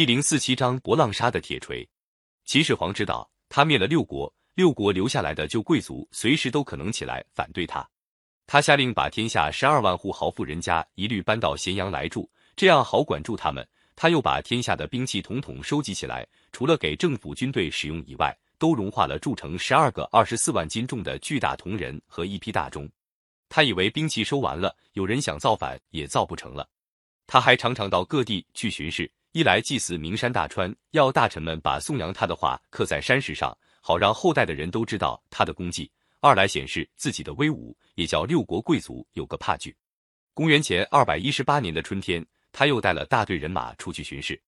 第零四七章博浪沙的铁锤。秦始皇知道，他灭了六国，六国留下来的旧贵族随时都可能起来反对他。他下令把天下十二万户豪富人家一律搬到咸阳来住，这样好管住他们。他又把天下的兵器统统收集起来，除了给政府军队使用以外，都融化了铸成十二个二十四万斤重的巨大铜人和一批大钟。他以为兵器收完了，有人想造反也造不成了。他还常常到各地去巡视。一来祭祀名山大川，要大臣们把颂扬他的话刻在山石上，好让后代的人都知道他的功绩；二来显示自己的威武，也叫六国贵族有个怕惧。公元前二百一十八年的春天，他又带了大队人马出去巡视。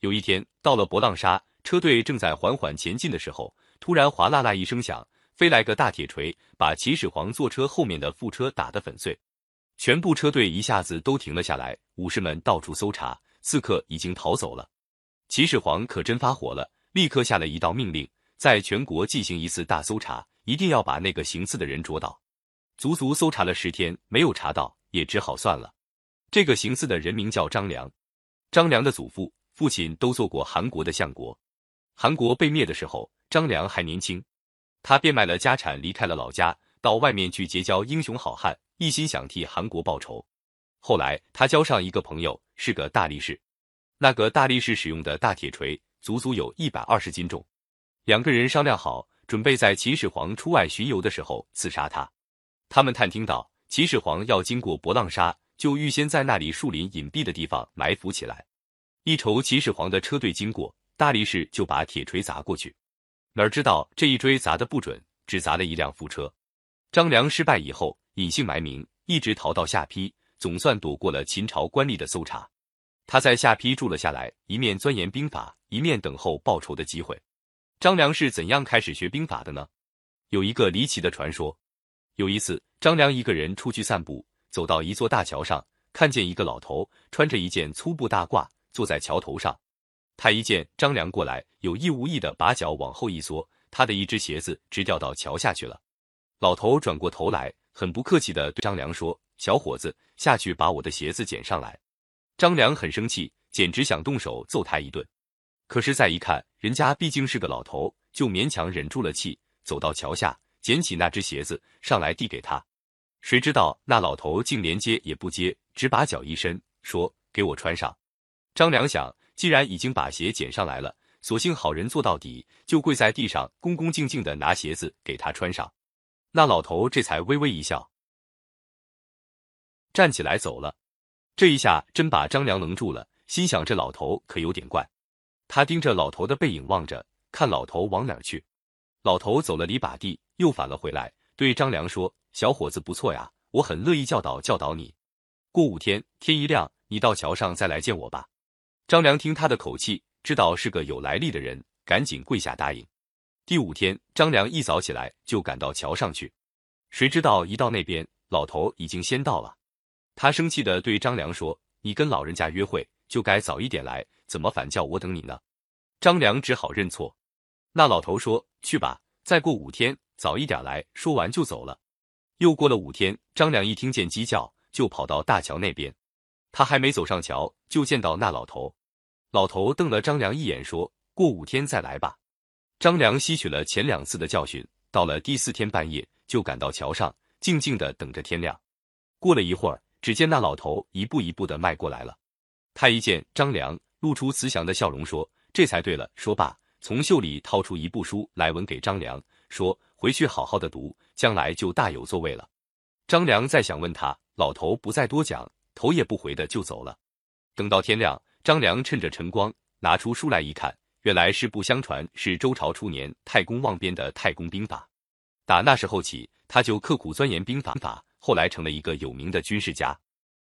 有一天，到了博浪沙，车队正在缓缓前进的时候，突然哗啦啦一声响，飞来个大铁锤，把秦始皇坐车后面的副车打得粉碎。全部车队一下子都停了下来，武士们到处搜查，刺客已经逃走了。秦始皇可真发火了，立刻下了一道命令，在全国进行一次大搜查，一定要把那个行刺的人捉到。足足搜查了十天，没有查到，也只好算了。这个行刺的人名叫张良，张良的祖父、父亲都做过韩国的相国。韩国被灭的时候，张良还年轻，他变卖了家产，离开了老家，到外面去结交英雄好汉。一心想替韩国报仇，后来他交上一个朋友，是个大力士。那个大力士使用的大铁锤足足有一百二十斤重。两个人商量好，准备在秦始皇出外巡游的时候刺杀他。他们探听到秦始皇要经过博浪沙，就预先在那里树林隐蔽的地方埋伏起来。一瞅秦始皇的车队经过，大力士就把铁锤砸过去。哪知道这一锥砸的不准，只砸了一辆副车。张良失败以后。隐姓埋名，一直逃到下邳，总算躲过了秦朝官吏的搜查。他在下邳住了下来，一面钻研兵法，一面等候报仇的机会。张良是怎样开始学兵法的呢？有一个离奇的传说：有一次，张良一个人出去散步，走到一座大桥上，看见一个老头穿着一件粗布大褂，坐在桥头上。他一见张良过来，有意无意的把脚往后一缩，他的一只鞋子直掉到桥下去了。老头转过头来。很不客气的对张良说：“小伙子，下去把我的鞋子捡上来。”张良很生气，简直想动手揍他一顿。可是再一看，人家毕竟是个老头，就勉强忍住了气，走到桥下，捡起那只鞋子上来递给他。谁知道那老头竟连接也不接，只把脚一伸，说：“给我穿上。”张良想，既然已经把鞋捡上来了，索性好人做到底，就跪在地上，恭恭敬敬的拿鞋子给他穿上。那老头这才微微一笑，站起来走了。这一下真把张良愣住了，心想这老头可有点怪。他盯着老头的背影望着，看老头往哪儿去。老头走了里把地，又返了回来，对张良说：“小伙子不错呀，我很乐意教导教导你。过五天天一亮，你到桥上再来见我吧。”张良听他的口气，知道是个有来历的人，赶紧跪下答应。第五天，张良一早起来就赶到桥上去，谁知道一到那边，老头已经先到了。他生气的对张良说：“你跟老人家约会就该早一点来，怎么反叫我等你呢？”张良只好认错。那老头说：“去吧，再过五天早一点来。”说完就走了。又过了五天，张良一听见鸡叫，就跑到大桥那边。他还没走上桥，就见到那老头。老头瞪了张良一眼，说：“过五天再来吧。”张良吸取了前两次的教训，到了第四天半夜，就赶到桥上，静静的等着天亮。过了一会儿，只见那老头一步一步的迈过来了。他一见张良，露出慈祥的笑容，说：“这才对了。”说罢，从袖里掏出一部书来，文给张良，说：“回去好好的读，将来就大有作为了。”张良再想问他，老头不再多讲，头也不回的就走了。等到天亮，张良趁着晨光，拿出书来一看。原来是不相传，是周朝初年太公望编的《太公兵法》。打那时候起，他就刻苦钻研兵法，后来成了一个有名的军事家。